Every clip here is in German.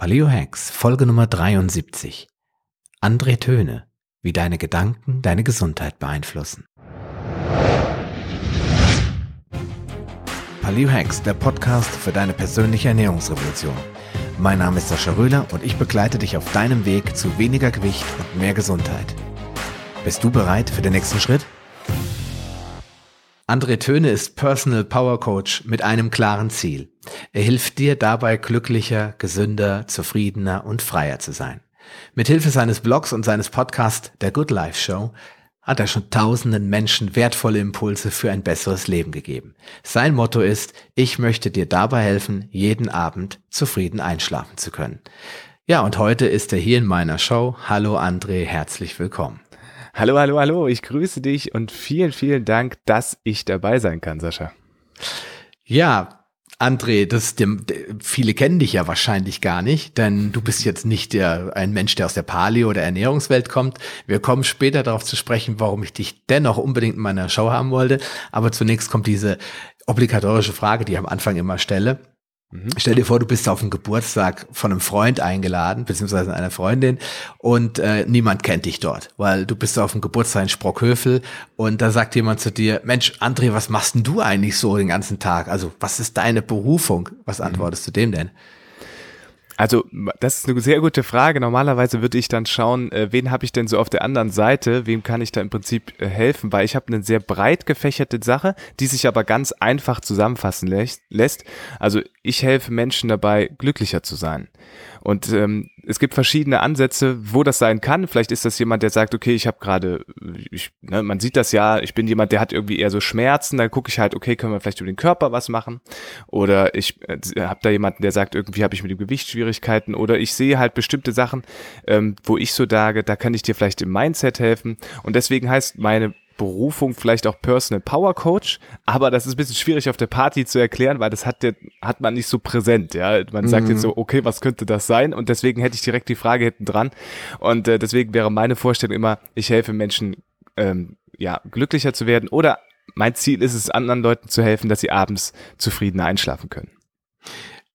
Paleo Hacks, Folge Nummer 73. André Töne, wie deine Gedanken deine Gesundheit beeinflussen. Paleo Hacks, der Podcast für deine persönliche Ernährungsrevolution. Mein Name ist Sascha Röhler und ich begleite dich auf deinem Weg zu weniger Gewicht und mehr Gesundheit. Bist du bereit für den nächsten Schritt? André Töne ist Personal Power Coach mit einem klaren Ziel. Er hilft dir dabei, glücklicher, gesünder, zufriedener und freier zu sein. Mithilfe seines Blogs und seines Podcasts Der Good Life Show hat er schon tausenden Menschen wertvolle Impulse für ein besseres Leben gegeben. Sein Motto ist, ich möchte dir dabei helfen, jeden Abend zufrieden einschlafen zu können. Ja, und heute ist er hier in meiner Show. Hallo André, herzlich willkommen. Hallo, hallo, hallo, ich grüße dich und vielen, vielen Dank, dass ich dabei sein kann, Sascha. Ja, André, das, dem, viele kennen dich ja wahrscheinlich gar nicht, denn du bist jetzt nicht der, ein Mensch, der aus der Paleo- oder Ernährungswelt kommt. Wir kommen später darauf zu sprechen, warum ich dich dennoch unbedingt in meiner Show haben wollte. Aber zunächst kommt diese obligatorische Frage, die ich am Anfang immer stelle. Mhm. Stell dir vor, du bist auf einen Geburtstag von einem Freund eingeladen, beziehungsweise einer Freundin, und äh, niemand kennt dich dort, weil du bist auf dem Geburtstag in Sprockhövel und da sagt jemand zu dir, Mensch, André, was machst denn du eigentlich so den ganzen Tag? Also, was ist deine Berufung? Was mhm. antwortest mhm. du dem denn? Also, das ist eine sehr gute Frage. Normalerweise würde ich dann schauen, äh, wen habe ich denn so auf der anderen Seite, wem kann ich da im Prinzip äh, helfen, weil ich habe eine sehr breit gefächerte Sache, die sich aber ganz einfach zusammenfassen lässt. Also, ich helfe Menschen dabei, glücklicher zu sein. Und ähm, es gibt verschiedene Ansätze, wo das sein kann. Vielleicht ist das jemand, der sagt, okay, ich habe gerade, ne, man sieht das ja, ich bin jemand, der hat irgendwie eher so Schmerzen, dann gucke ich halt, okay, können wir vielleicht über den Körper was machen? Oder ich äh, habe da jemanden, der sagt, irgendwie habe ich mit dem Gewicht Schwierigkeiten. Oder ich sehe halt bestimmte Sachen, ähm, wo ich so sage, da kann ich dir vielleicht im Mindset helfen. Und deswegen heißt meine Berufung vielleicht auch Personal Power Coach, aber das ist ein bisschen schwierig auf der Party zu erklären, weil das hat, der, hat man nicht so präsent. Ja, man mhm. sagt jetzt so, okay, was könnte das sein? Und deswegen hätte ich direkt die Frage hinten dran. Und äh, deswegen wäre meine Vorstellung immer, ich helfe Menschen, ähm, ja, glücklicher zu werden oder mein Ziel ist es, anderen Leuten zu helfen, dass sie abends zufrieden einschlafen können.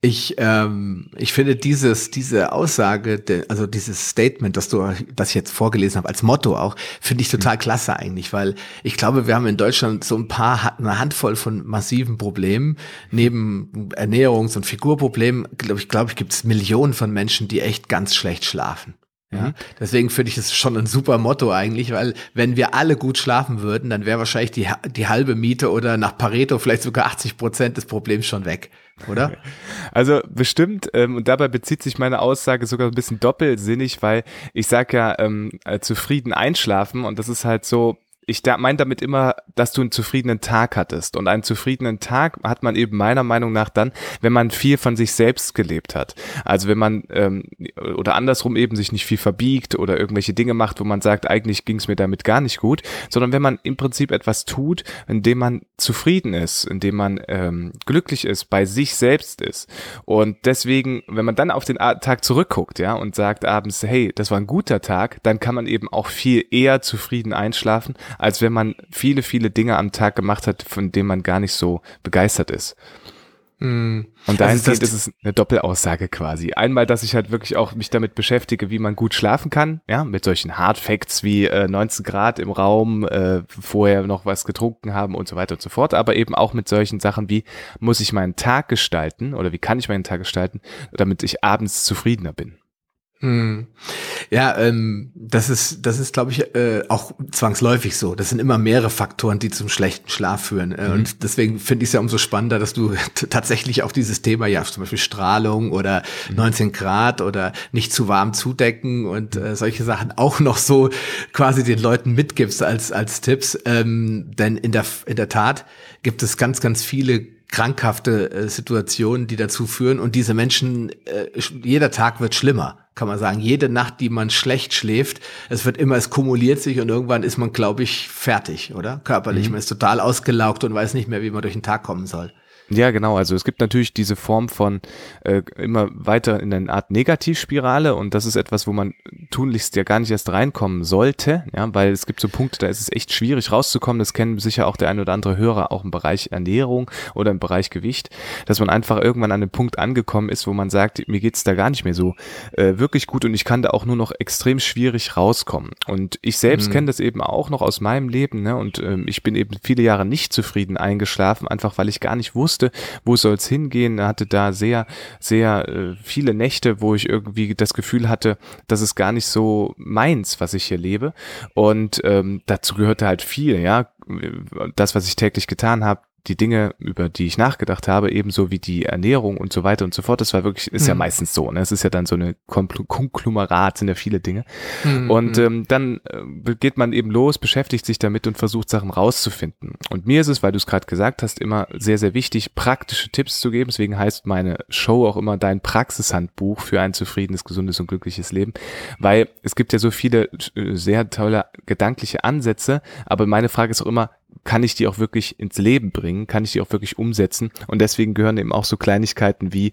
Ich, ähm, ich finde dieses, diese Aussage, de, also dieses Statement, das du, das ich jetzt vorgelesen habe, als Motto auch, finde ich total klasse eigentlich, weil ich glaube, wir haben in Deutschland so ein paar, eine Handvoll von massiven Problemen. Neben Ernährungs- und Figurproblemen, glaube ich, glaube ich, gibt es Millionen von Menschen, die echt ganz schlecht schlafen. Ja, mhm. deswegen finde ich es schon ein super Motto eigentlich, weil wenn wir alle gut schlafen würden, dann wäre wahrscheinlich die, die halbe Miete oder nach Pareto vielleicht sogar 80 Prozent des Problems schon weg, oder? Also bestimmt, ähm, und dabei bezieht sich meine Aussage sogar ein bisschen doppelsinnig, weil ich sage ja ähm, äh, zufrieden einschlafen und das ist halt so, ich da, meine damit immer, dass du einen zufriedenen Tag hattest. Und einen zufriedenen Tag hat man eben meiner Meinung nach dann, wenn man viel von sich selbst gelebt hat. Also wenn man ähm, oder andersrum eben sich nicht viel verbiegt oder irgendwelche Dinge macht, wo man sagt, eigentlich ging es mir damit gar nicht gut, sondern wenn man im Prinzip etwas tut, in dem man zufrieden ist, in dem man ähm, glücklich ist, bei sich selbst ist. Und deswegen, wenn man dann auf den Tag zurückguckt, ja, und sagt abends, hey, das war ein guter Tag, dann kann man eben auch viel eher zufrieden einschlafen, als wenn man viele, viele Dinge am Tag gemacht hat, von denen man gar nicht so begeistert ist. Mm. Und dahingehend also ist es eine Doppelaussage quasi. Einmal, dass ich halt wirklich auch mich damit beschäftige, wie man gut schlafen kann, ja, mit solchen Hard Facts wie äh, 19 Grad im Raum, äh, vorher noch was getrunken haben und so weiter und so fort, aber eben auch mit solchen Sachen wie, muss ich meinen Tag gestalten oder wie kann ich meinen Tag gestalten, damit ich abends zufriedener bin. Hm. Ja, ähm, das ist, das ist, glaube ich, äh, auch zwangsläufig so. Das sind immer mehrere Faktoren, die zum schlechten Schlaf führen. Äh, mhm. Und deswegen finde ich es ja umso spannender, dass du tatsächlich auf dieses Thema, ja, zum Beispiel Strahlung oder mhm. 19 Grad oder nicht zu warm zudecken und äh, solche Sachen auch noch so quasi den Leuten mitgibst als, als Tipps. Ähm, denn in der, in der Tat gibt es ganz, ganz viele krankhafte äh, Situationen, die dazu führen. Und diese Menschen, äh, jeder Tag wird schlimmer kann man sagen, jede Nacht, die man schlecht schläft, es wird immer, es kumuliert sich und irgendwann ist man, glaube ich, fertig, oder? Körperlich. Mhm. Man ist total ausgelaugt und weiß nicht mehr, wie man durch den Tag kommen soll. Ja, genau. Also es gibt natürlich diese Form von äh, immer weiter in eine Art Negativspirale und das ist etwas, wo man tunlichst ja gar nicht erst reinkommen sollte, ja, weil es gibt so Punkte, da ist es echt schwierig rauszukommen. Das kennen sicher auch der ein oder andere Hörer auch im Bereich Ernährung oder im Bereich Gewicht, dass man einfach irgendwann an einem Punkt angekommen ist, wo man sagt, mir geht's da gar nicht mehr so äh, wirklich gut und ich kann da auch nur noch extrem schwierig rauskommen. Und ich selbst mhm. kenne das eben auch noch aus meinem Leben, ne? Und ähm, ich bin eben viele Jahre nicht zufrieden eingeschlafen, einfach weil ich gar nicht wusste, wusste, wo soll es hingehen. Er hatte da sehr, sehr äh, viele Nächte, wo ich irgendwie das Gefühl hatte, das ist gar nicht so meins, was ich hier lebe. Und ähm, dazu gehörte halt viel, ja. Das, was ich täglich getan habe, die Dinge, über die ich nachgedacht habe, ebenso wie die Ernährung und so weiter und so fort. Das war wirklich, ist mhm. ja meistens so, ne? Es ist ja dann so eine Konglomerat, sind ja viele Dinge. Mhm. Und mhm. ähm, dann äh, geht man eben los, beschäftigt sich damit und versucht Sachen rauszufinden. Und mir ist es, weil du es gerade gesagt hast, immer sehr, sehr wichtig, praktische Tipps zu geben. Deswegen heißt meine Show auch immer dein Praxishandbuch für ein zufriedenes, gesundes und glückliches Leben. Weil es gibt ja so viele äh, sehr tolle gedankliche Ansätze, aber meine Frage ist auch immer, kann ich die auch wirklich ins Leben bringen, kann ich die auch wirklich umsetzen. Und deswegen gehören eben auch so Kleinigkeiten wie,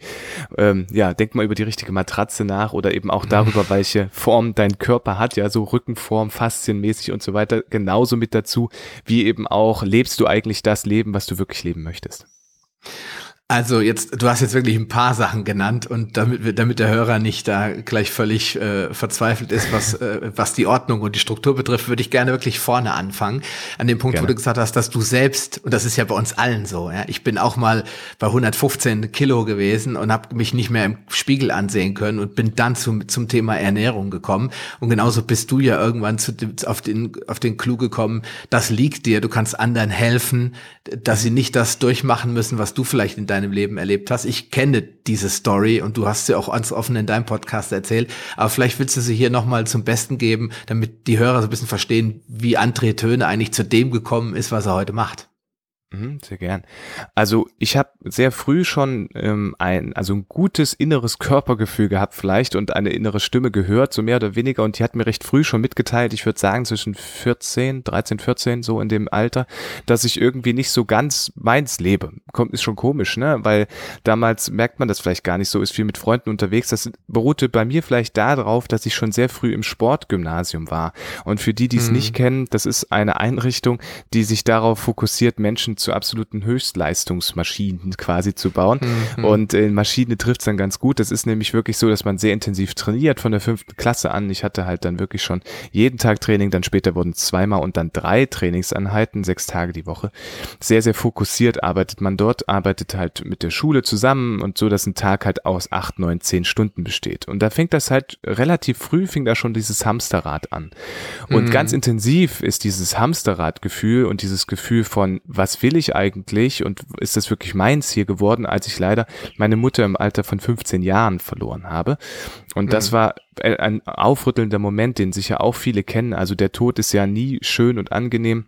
ähm, ja, denk mal über die richtige Matratze nach oder eben auch darüber, welche Form dein Körper hat, ja, so Rückenform, faszienmäßig und so weiter, genauso mit dazu, wie eben auch, lebst du eigentlich das Leben, was du wirklich leben möchtest? Also jetzt, du hast jetzt wirklich ein paar Sachen genannt und damit, damit der Hörer nicht da gleich völlig äh, verzweifelt ist, was, äh, was die Ordnung und die Struktur betrifft, würde ich gerne wirklich vorne anfangen. An dem Punkt, gerne. wo du gesagt hast, dass du selbst, und das ist ja bei uns allen so, ja, ich bin auch mal bei 115 Kilo gewesen und habe mich nicht mehr im Spiegel ansehen können und bin dann zum, zum Thema Ernährung gekommen. Und genauso bist du ja irgendwann zu, auf, den, auf den Clou gekommen, das liegt dir, du kannst anderen helfen, dass sie nicht das durchmachen müssen, was du vielleicht in deinem deinem Leben erlebt hast. Ich kenne diese Story und du hast sie auch ganz offen in deinem Podcast erzählt. Aber vielleicht willst du sie hier nochmal zum Besten geben, damit die Hörer so ein bisschen verstehen, wie André Töne eigentlich zu dem gekommen ist, was er heute macht. Mhm, sehr gern. Also ich habe sehr früh schon ähm, ein, also ein gutes inneres Körpergefühl gehabt vielleicht und eine innere Stimme gehört, so mehr oder weniger. Und die hat mir recht früh schon mitgeteilt, ich würde sagen zwischen 14, 13, 14, so in dem Alter, dass ich irgendwie nicht so ganz meins lebe. Kommt, ist schon komisch, ne? Weil damals merkt man das vielleicht gar nicht so, ist viel mit Freunden unterwegs. Das beruhte bei mir vielleicht darauf, dass ich schon sehr früh im Sportgymnasium war. Und für die, die es mhm. nicht kennen, das ist eine Einrichtung, die sich darauf fokussiert, Menschen zu absoluten Höchstleistungsmaschinen quasi zu bauen. Mhm. Und in Maschine trifft es dann ganz gut. Das ist nämlich wirklich so, dass man sehr intensiv trainiert von der fünften Klasse an. Ich hatte halt dann wirklich schon jeden Tag Training, dann später wurden es zweimal und dann drei Trainingsanheiten, sechs Tage die Woche. Sehr, sehr fokussiert arbeitet man dort, arbeitet halt mit der Schule zusammen und so, dass ein Tag halt aus acht, neun, zehn Stunden besteht. Und da fängt das halt relativ früh, fing da schon dieses Hamsterrad an. Und mhm. ganz intensiv ist dieses Hamsterradgefühl und dieses Gefühl von, was will will ich eigentlich und ist das wirklich meins hier geworden, als ich leider meine Mutter im Alter von 15 Jahren verloren habe. Und mhm. das war ein aufrüttelnder Moment, den sicher auch viele kennen. Also der Tod ist ja nie schön und angenehm.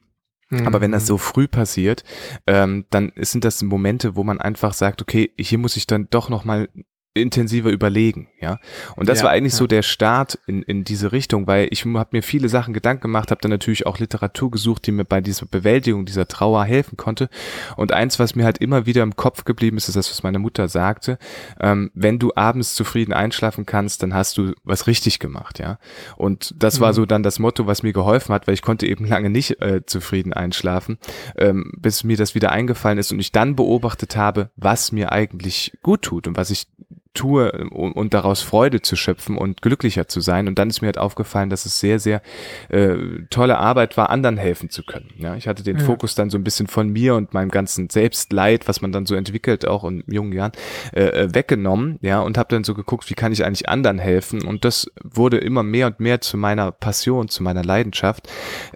Aber wenn das mhm. so früh passiert, ähm, dann sind das Momente, wo man einfach sagt, okay, hier muss ich dann doch noch mal intensiver überlegen, ja. Und das ja, war eigentlich ja. so der Start in, in diese Richtung, weil ich habe mir viele Sachen Gedanken gemacht, habe dann natürlich auch Literatur gesucht, die mir bei dieser Bewältigung dieser Trauer helfen konnte. Und eins, was mir halt immer wieder im Kopf geblieben ist, ist das, was meine Mutter sagte: ähm, Wenn du abends zufrieden einschlafen kannst, dann hast du was richtig gemacht, ja. Und das mhm. war so dann das Motto, was mir geholfen hat, weil ich konnte eben lange nicht äh, zufrieden einschlafen, ähm, bis mir das wieder eingefallen ist und ich dann beobachtet habe, was mir eigentlich gut tut und was ich tue, um, und daraus Freude zu schöpfen und glücklicher zu sein. Und dann ist mir halt aufgefallen, dass es sehr, sehr äh, tolle Arbeit war, anderen helfen zu können. Ja, ich hatte den ja. Fokus dann so ein bisschen von mir und meinem ganzen Selbstleid, was man dann so entwickelt, auch in jungen Jahren, äh, äh weggenommen. Ja, und habe dann so geguckt, wie kann ich eigentlich anderen helfen? Und das wurde immer mehr und mehr zu meiner Passion, zu meiner Leidenschaft.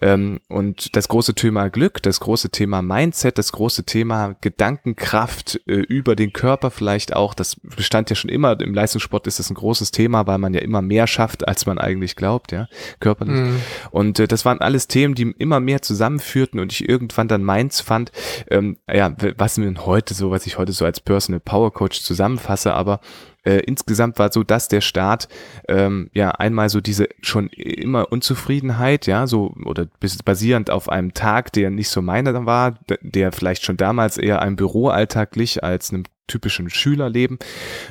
Ähm, und das große Thema Glück, das große Thema Mindset, das große Thema Gedankenkraft äh, über den Körper vielleicht auch, das bestand ja schon schon immer, im Leistungssport ist das ein großes Thema, weil man ja immer mehr schafft, als man eigentlich glaubt, ja, körperlich. Mhm. Und äh, das waren alles Themen, die immer mehr zusammenführten und ich irgendwann dann meins fand, ähm, ja, was mir heute so, was ich heute so als Personal Power Coach zusammenfasse, aber äh, insgesamt war so, dass der Staat ähm, ja einmal so diese schon immer Unzufriedenheit, ja, so oder basierend auf einem Tag, der nicht so meiner war, der vielleicht schon damals eher einem Büroalltag glich als einem typischen Schülerleben,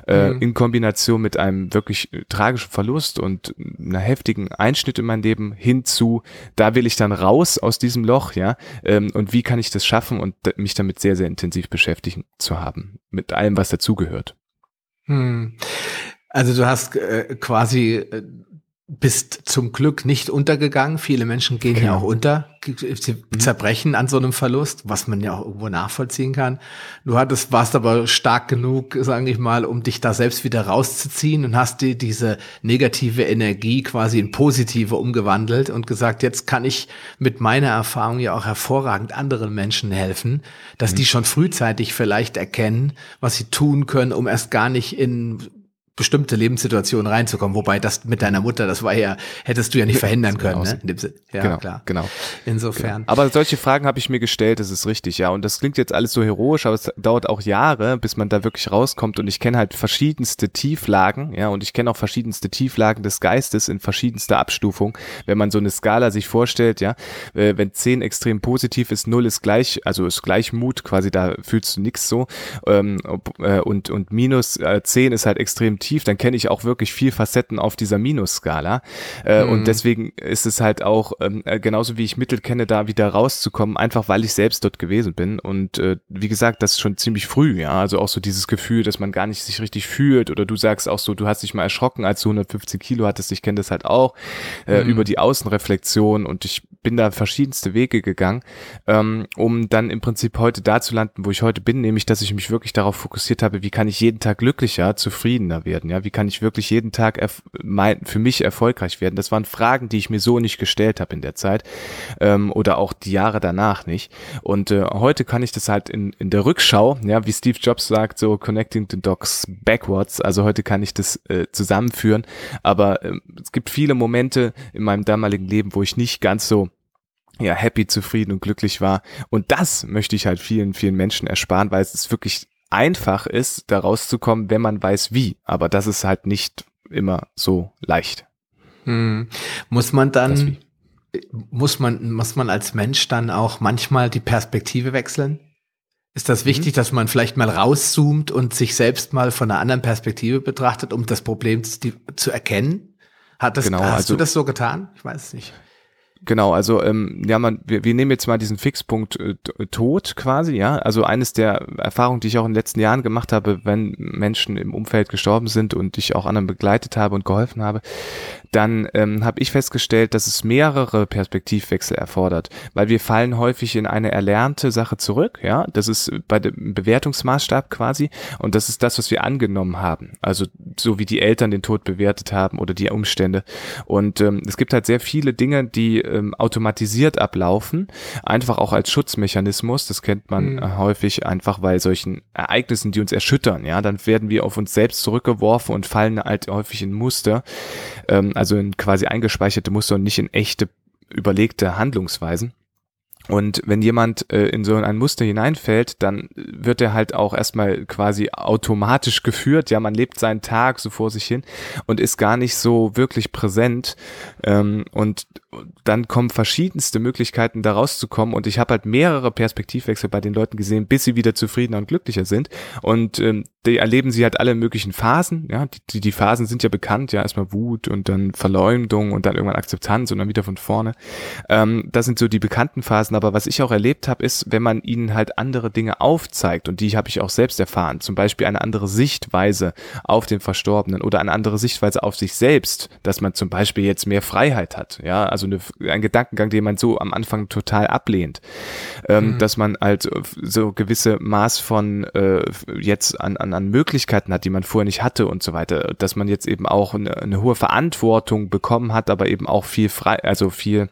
äh, mhm. in Kombination mit einem wirklich äh, tragischen Verlust und einer heftigen Einschnitt in mein Leben hinzu, da will ich dann raus aus diesem Loch, ja, ähm, und wie kann ich das schaffen und mich damit sehr, sehr intensiv beschäftigen zu haben, mit allem, was dazugehört. Hm. Also du hast äh, quasi äh, bist zum Glück nicht untergegangen. Viele Menschen gehen genau. ja auch unter, sie mhm. zerbrechen an so einem Verlust, was man ja auch irgendwo nachvollziehen kann. Du hattest, warst aber stark genug, sage ich mal, um dich da selbst wieder rauszuziehen und hast dir diese negative Energie quasi in positive umgewandelt und gesagt, jetzt kann ich mit meiner Erfahrung ja auch hervorragend anderen Menschen helfen, dass mhm. die schon frühzeitig vielleicht erkennen, was sie tun können, um erst gar nicht in bestimmte Lebenssituationen reinzukommen. Wobei das mit deiner Mutter, das war ja, hättest du ja nicht verhindern können, ne? In dem Sinne. Ja, genau, klar. Genau. Insofern. Genau. Aber solche Fragen habe ich mir gestellt, das ist richtig, ja. Und das klingt jetzt alles so heroisch, aber es dauert auch Jahre, bis man da wirklich rauskommt. Und ich kenne halt verschiedenste Tieflagen, ja, und ich kenne auch verschiedenste Tieflagen des Geistes in verschiedenster Abstufung. Wenn man so eine Skala sich vorstellt, ja, äh, wenn zehn extrem positiv ist, null ist gleich, also ist gleich Mut, quasi da fühlst du nix so. Ähm, äh, und, und minus äh, zehn ist halt extrem tief, dann kenne ich auch wirklich viel Facetten auf dieser Minusskala. Äh, mhm. Und deswegen ist es halt auch, ähm, äh, genauso wie ich Mittel kenne, da wieder rauszukommen, einfach weil ich selbst dort gewesen bin. Und äh, wie gesagt, das ist schon ziemlich früh, ja. Also auch so dieses Gefühl, dass man gar nicht sich richtig fühlt. Oder du sagst auch so, du hast dich mal erschrocken, als du 115 Kilo hattest. Ich kenne das halt auch äh, mhm. über die Außenreflexion und ich bin da verschiedenste Wege gegangen, ähm, um dann im Prinzip heute da zu landen, wo ich heute bin, nämlich, dass ich mich wirklich darauf fokussiert habe, wie kann ich jeden Tag glücklicher, zufriedener werden werden? Ja, wie kann ich wirklich jeden Tag mein, für mich erfolgreich werden? Das waren Fragen, die ich mir so nicht gestellt habe in der Zeit ähm, oder auch die Jahre danach nicht. Und äh, heute kann ich das halt in, in der Rückschau, ja, wie Steve Jobs sagt, so connecting the dots backwards. Also heute kann ich das äh, zusammenführen. Aber äh, es gibt viele Momente in meinem damaligen Leben, wo ich nicht ganz so ja, happy, zufrieden und glücklich war. Und das möchte ich halt vielen, vielen Menschen ersparen, weil es ist wirklich einfach ist, da rauszukommen, wenn man weiß wie. Aber das ist halt nicht immer so leicht. Hm. Muss man dann, muss man, muss man als Mensch dann auch manchmal die Perspektive wechseln? Ist das wichtig, mhm. dass man vielleicht mal rauszoomt und sich selbst mal von einer anderen Perspektive betrachtet, um das Problem zu, zu erkennen? Hat das, genau, hast also, du das so getan? Ich weiß es nicht. Genau, also ähm, ja, man, wir, wir nehmen jetzt mal diesen Fixpunkt äh, Tod quasi, ja. Also eines der Erfahrungen, die ich auch in den letzten Jahren gemacht habe, wenn Menschen im Umfeld gestorben sind und ich auch anderen begleitet habe und geholfen habe, dann ähm, habe ich festgestellt, dass es mehrere Perspektivwechsel erfordert, weil wir fallen häufig in eine erlernte Sache zurück, ja. Das ist bei dem Bewertungsmaßstab quasi und das ist das, was wir angenommen haben. Also so wie die Eltern den Tod bewertet haben oder die Umstände. Und ähm, es gibt halt sehr viele Dinge, die ähm, automatisiert ablaufen, einfach auch als Schutzmechanismus. Das kennt man mhm. Äh, häufig einfach bei solchen Ereignissen, die uns erschüttern. Ja, dann werden wir auf uns selbst zurückgeworfen und fallen halt häufig in Muster, ähm, also in quasi eingespeicherte Muster und nicht in echte überlegte Handlungsweisen. Und wenn jemand äh, in so ein Muster hineinfällt, dann wird er halt auch erstmal quasi automatisch geführt. Ja, man lebt seinen Tag so vor sich hin und ist gar nicht so wirklich präsent. Ähm, und dann kommen verschiedenste Möglichkeiten, da rauszukommen. Und ich habe halt mehrere Perspektivwechsel bei den Leuten gesehen, bis sie wieder zufriedener und glücklicher sind. Und ähm, die erleben sie halt alle möglichen Phasen. Ja, die, die Phasen sind ja bekannt. Ja, erstmal Wut und dann Verleumdung und dann irgendwann Akzeptanz und dann wieder von vorne. Ähm, das sind so die bekannten Phasen lassen. Aber was ich auch erlebt habe, ist, wenn man ihnen halt andere Dinge aufzeigt, und die habe ich auch selbst erfahren, zum Beispiel eine andere Sichtweise auf den Verstorbenen oder eine andere Sichtweise auf sich selbst, dass man zum Beispiel jetzt mehr Freiheit hat, ja, also eine, ein Gedankengang, den man so am Anfang total ablehnt, ähm, mhm. dass man halt so gewisse Maß von äh, jetzt an, an, an Möglichkeiten hat, die man vorher nicht hatte und so weiter, dass man jetzt eben auch eine, eine hohe Verantwortung bekommen hat, aber eben auch viel frei, also viel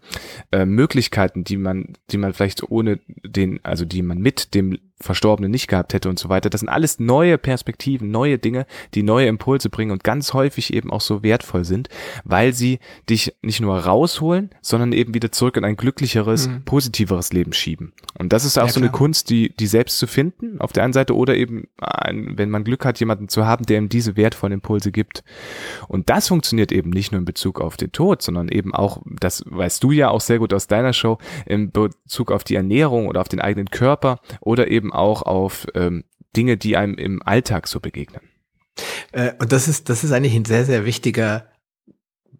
äh, Möglichkeiten, die man, die man vielleicht ohne den, also die man mit dem Verstorbene nicht gehabt hätte und so weiter. Das sind alles neue Perspektiven, neue Dinge, die neue Impulse bringen und ganz häufig eben auch so wertvoll sind, weil sie dich nicht nur rausholen, sondern eben wieder zurück in ein glücklicheres, mhm. positiveres Leben schieben. Und das ist auch ja, so eine Kunst, die, die selbst zu finden, auf der einen Seite, oder eben, ein, wenn man Glück hat, jemanden zu haben, der ihm diese wertvollen Impulse gibt. Und das funktioniert eben nicht nur in Bezug auf den Tod, sondern eben auch, das weißt du ja auch sehr gut aus deiner Show, in Bezug auf die Ernährung oder auf den eigenen Körper oder eben auch auf ähm, Dinge, die einem im Alltag so begegnen. Äh, und das ist, das ist eigentlich ein sehr, sehr wichtiger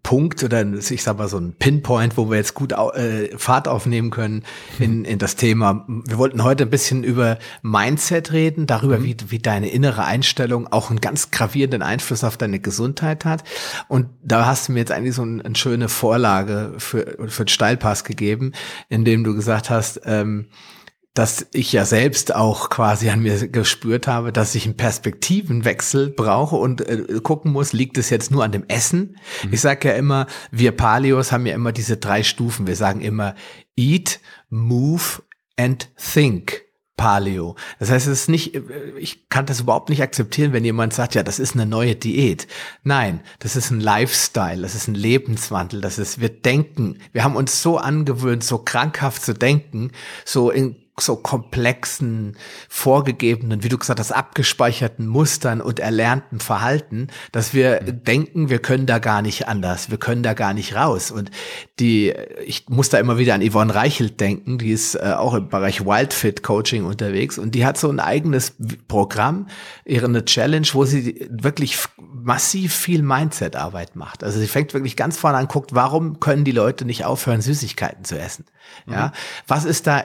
Punkt oder ich sag mal so ein Pinpoint, wo wir jetzt gut äh, Fahrt aufnehmen können in, in das Thema. Wir wollten heute ein bisschen über Mindset reden, darüber, mhm. wie, wie deine innere Einstellung auch einen ganz gravierenden Einfluss auf deine Gesundheit hat. Und da hast du mir jetzt eigentlich so ein, eine schöne Vorlage für, für den Steilpass gegeben, in dem du gesagt hast, ähm, dass ich ja selbst auch quasi an mir gespürt habe, dass ich einen Perspektivenwechsel brauche und äh, gucken muss, liegt es jetzt nur an dem Essen? Mhm. Ich sage ja immer, wir Paleos haben ja immer diese drei Stufen. Wir sagen immer Eat, Move and Think. Paleo. Das heißt, es ist nicht, äh, ich kann das überhaupt nicht akzeptieren, wenn jemand sagt, ja, das ist eine neue Diät. Nein, das ist ein Lifestyle, das ist ein Lebenswandel, das ist, wir denken, wir haben uns so angewöhnt, so krankhaft zu denken, so in so komplexen, vorgegebenen, wie du gesagt hast, abgespeicherten Mustern und erlernten Verhalten, dass wir mhm. denken, wir können da gar nicht anders, wir können da gar nicht raus. Und die, ich muss da immer wieder an Yvonne Reichelt denken, die ist äh, auch im Bereich Wildfit Coaching unterwegs und die hat so ein eigenes Programm, ihre eine Challenge, wo sie wirklich massiv viel Mindset-Arbeit macht. Also sie fängt wirklich ganz vorne an, guckt, warum können die Leute nicht aufhören, Süßigkeiten zu essen? Ja, mhm. was ist da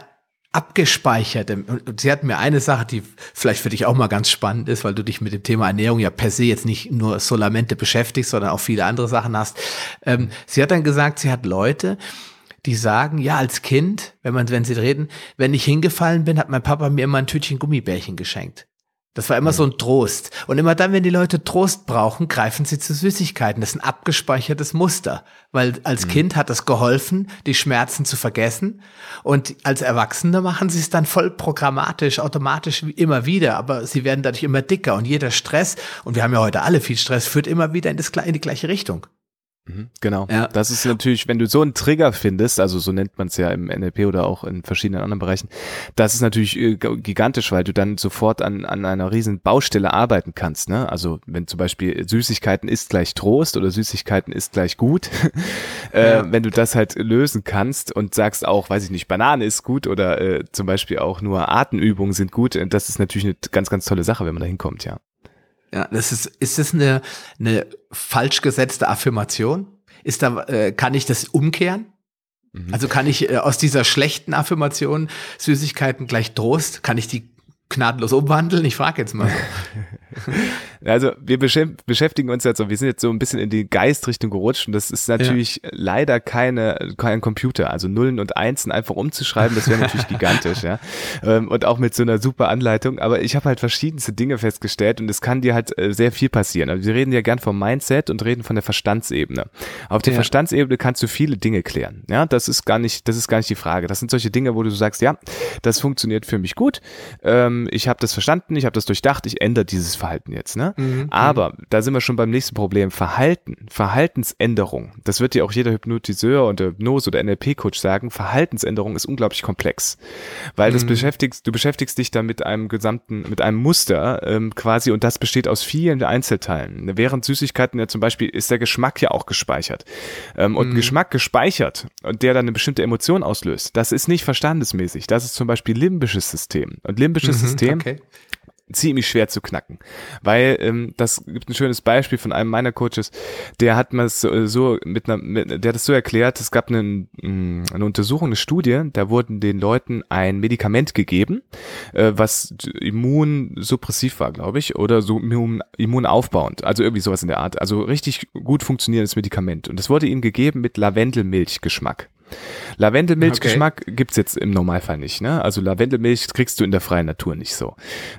abgespeichert. Und sie hat mir eine Sache, die vielleicht für dich auch mal ganz spannend ist, weil du dich mit dem Thema Ernährung ja per se jetzt nicht nur solamente beschäftigst, sondern auch viele andere Sachen hast. Ähm, sie hat dann gesagt, sie hat Leute, die sagen, ja, als Kind, wenn man, wenn sie reden, wenn ich hingefallen bin, hat mein Papa mir immer ein Tütchen Gummibärchen geschenkt. Das war immer so ein Trost. Und immer dann, wenn die Leute Trost brauchen, greifen sie zu Süßigkeiten. Das ist ein abgespeichertes Muster. Weil als mhm. Kind hat es geholfen, die Schmerzen zu vergessen. Und als Erwachsene machen sie es dann voll programmatisch, automatisch immer wieder. Aber sie werden dadurch immer dicker. Und jeder Stress, und wir haben ja heute alle viel Stress, führt immer wieder in, das, in die gleiche Richtung. Mhm, genau. Ja. Das ist natürlich, wenn du so einen Trigger findest, also so nennt man es ja im NLP oder auch in verschiedenen anderen Bereichen, das ist natürlich äh, gigantisch, weil du dann sofort an, an einer riesen Baustelle arbeiten kannst. Ne? Also wenn zum Beispiel Süßigkeiten ist gleich Trost oder Süßigkeiten ist gleich gut, äh, ja. wenn du das halt lösen kannst und sagst auch, weiß ich nicht, Banane ist gut oder äh, zum Beispiel auch nur Atemübungen sind gut, äh, das ist natürlich eine ganz, ganz tolle Sache, wenn man da hinkommt, ja. Ja, das ist, ist das eine, eine falsch gesetzte Affirmation? Ist da, äh, kann ich das umkehren? Mhm. Also kann ich äh, aus dieser schlechten Affirmation Süßigkeiten gleich Trost, kann ich die gnadenlos umwandeln? Ich frage jetzt mal. also wir beschäftigen uns jetzt so, wir sind jetzt so ein bisschen in die Geistrichtung gerutscht und das ist natürlich ja. leider keine, kein Computer. Also Nullen und Einsen einfach umzuschreiben, das wäre natürlich gigantisch, ja. Ähm, und auch mit so einer super Anleitung. Aber ich habe halt verschiedenste Dinge festgestellt und es kann dir halt äh, sehr viel passieren. Also wir reden ja gern vom Mindset und reden von der Verstandsebene. Auf der ja. Verstandsebene kannst du viele Dinge klären. Ja, das ist gar nicht, das ist gar nicht die Frage. Das sind solche Dinge, wo du sagst, ja, das funktioniert für mich gut. Ähm, ich habe das verstanden, ich habe das durchdacht, ich ändere dieses Verhalten jetzt. Ne? Mhm, mhm. Aber da sind wir schon beim nächsten Problem. Verhalten, Verhaltensänderung. Das wird dir auch jeder Hypnotiseur und Hypnose oder NLP-Coach sagen. Verhaltensänderung ist unglaublich komplex, weil mhm. das beschäftigst, du beschäftigst dich dann mit einem gesamten, mit einem Muster ähm, quasi und das besteht aus vielen Einzelteilen. Während Süßigkeiten ja zum Beispiel ist der Geschmack ja auch gespeichert ähm, und mhm. Geschmack gespeichert und der dann eine bestimmte Emotion auslöst. Das ist nicht verstandesmäßig. Das ist zum Beispiel limbisches System und limbisches mhm. System okay. Ziemlich schwer zu knacken. Weil ähm, das gibt ein schönes Beispiel von einem meiner Coaches, der hat mal so, so mit einer, mit, der hat es so erklärt, es gab eine, mm, eine Untersuchung, eine Studie, da wurden den Leuten ein Medikament gegeben, äh, was immunsuppressiv war, glaube ich, oder so immun, immunaufbauend, also irgendwie sowas in der Art. Also richtig gut funktionierendes Medikament. Und es wurde ihnen gegeben mit Lavendelmilchgeschmack. Lavendelmilchgeschmack okay. gibt's jetzt im Normalfall nicht. Ne? Also Lavendelmilch kriegst du in der freien Natur nicht so.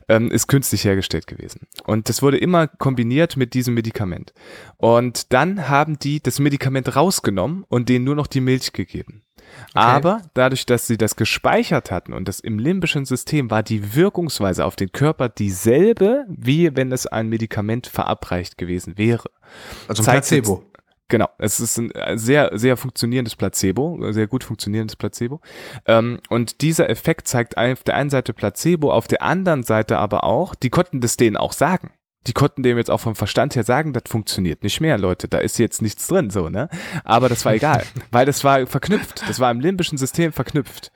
Ähm, ist künstlich hergestellt gewesen. Und das wurde immer kombiniert mit diesem Medikament. Und dann haben die das Medikament rausgenommen und denen nur noch die Milch gegeben. Okay. Aber dadurch, dass sie das gespeichert hatten und das im limbischen System war die Wirkungsweise auf den Körper dieselbe, wie wenn es ein Medikament verabreicht gewesen wäre. Also ein Placebo. Genau, es ist ein äh, sehr, sehr funktionierendes Placebo, sehr gut funktionierendes Placebo. Ähm, und dieser Effekt zeigt auf der einen Seite Placebo, auf der anderen Seite aber auch, die konnten das denen auch sagen die konnten dem jetzt auch vom Verstand her sagen, das funktioniert nicht mehr, Leute, da ist jetzt nichts drin, so, ne? Aber das war egal, weil das war verknüpft, das war im limbischen System verknüpft.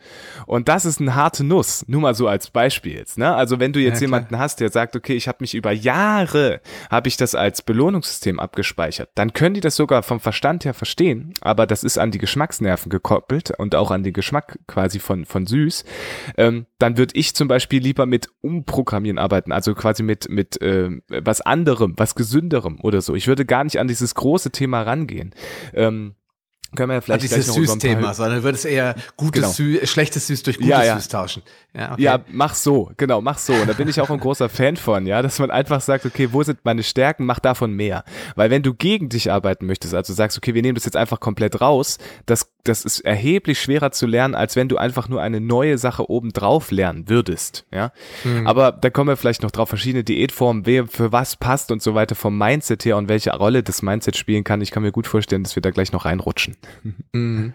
Und das ist eine harte Nuss, nur mal so als Beispiel jetzt, ne? Also wenn du jetzt ja, jemanden hast, der sagt, okay, ich habe mich über Jahre, habe ich das als Belohnungssystem abgespeichert, dann können die das sogar vom Verstand her verstehen, aber das ist an die Geschmacksnerven gekoppelt und auch an den Geschmack quasi von, von süß, ähm, dann würde ich zum Beispiel lieber mit Umprogrammieren arbeiten, also quasi mit, mit, äh, was anderem, was gesünderem oder so. Ich würde gar nicht an dieses große Thema rangehen. Ähm, können wir ja vielleicht dieses Süß-Thema, sondern wird es eher gutes genau. Süß, schlechtes Süß durch gutes ja, ja. Süß tauschen. Ja, okay. ja, mach so, genau, mach so. Und da bin ich auch ein großer Fan von, ja, dass man einfach sagt, okay, wo sind meine Stärken, mach davon mehr. Weil wenn du gegen dich arbeiten möchtest, also sagst, okay, wir nehmen das jetzt einfach komplett raus, das, das ist erheblich schwerer zu lernen, als wenn du einfach nur eine neue Sache obendrauf lernen würdest, ja. Hm. Aber da kommen wir vielleicht noch drauf, verschiedene Diätformen, wer für was passt und so weiter vom Mindset her und welche Rolle das Mindset spielen kann. Ich kann mir gut vorstellen, dass wir da gleich noch reinrutschen. Mhm.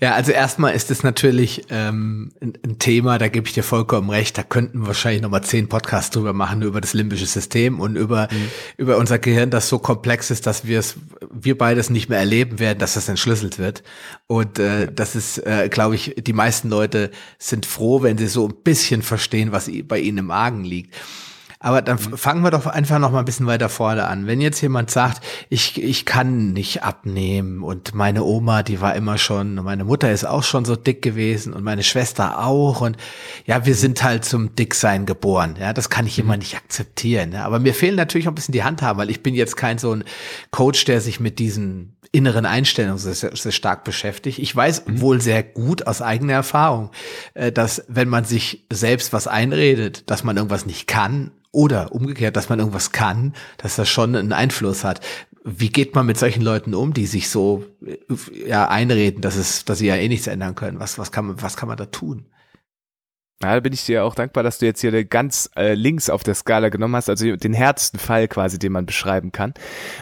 Ja, also erstmal ist es natürlich ähm, ein, Thema, da gebe ich dir vollkommen recht, da könnten wir wahrscheinlich nochmal zehn Podcasts drüber machen, über das limbische System und über, mhm. über unser Gehirn, das so komplex ist, dass wir es, wir beides nicht mehr erleben werden, dass das entschlüsselt wird. Und äh, das ist, äh, glaube ich, die meisten Leute sind froh, wenn sie so ein bisschen verstehen, was bei ihnen im Argen liegt. Aber dann mhm. fangen wir doch einfach noch mal ein bisschen weiter vorne an. Wenn jetzt jemand sagt, ich, ich kann nicht abnehmen und meine Oma, die war immer schon, meine Mutter ist auch schon so dick gewesen und meine Schwester auch und ja, wir sind halt zum Dicksein geboren. Ja, das kann ich immer mhm. nicht akzeptieren. Ja. Aber mir fehlen natürlich auch ein bisschen die Handhaben, weil ich bin jetzt kein so ein Coach, der sich mit diesen inneren Einstellungen sehr, sehr stark beschäftigt. Ich weiß mhm. wohl sehr gut aus eigener Erfahrung, äh, dass wenn man sich selbst was einredet, dass man irgendwas nicht kann, oder umgekehrt, dass man irgendwas kann, dass das schon einen Einfluss hat. Wie geht man mit solchen Leuten um, die sich so ja einreden, dass es, dass sie ja eh nichts ändern können? Was, was kann was kann man da tun? Ja, da bin ich dir auch dankbar, dass du jetzt hier ganz äh, links auf der Skala genommen hast, also den härtesten Fall quasi, den man beschreiben kann.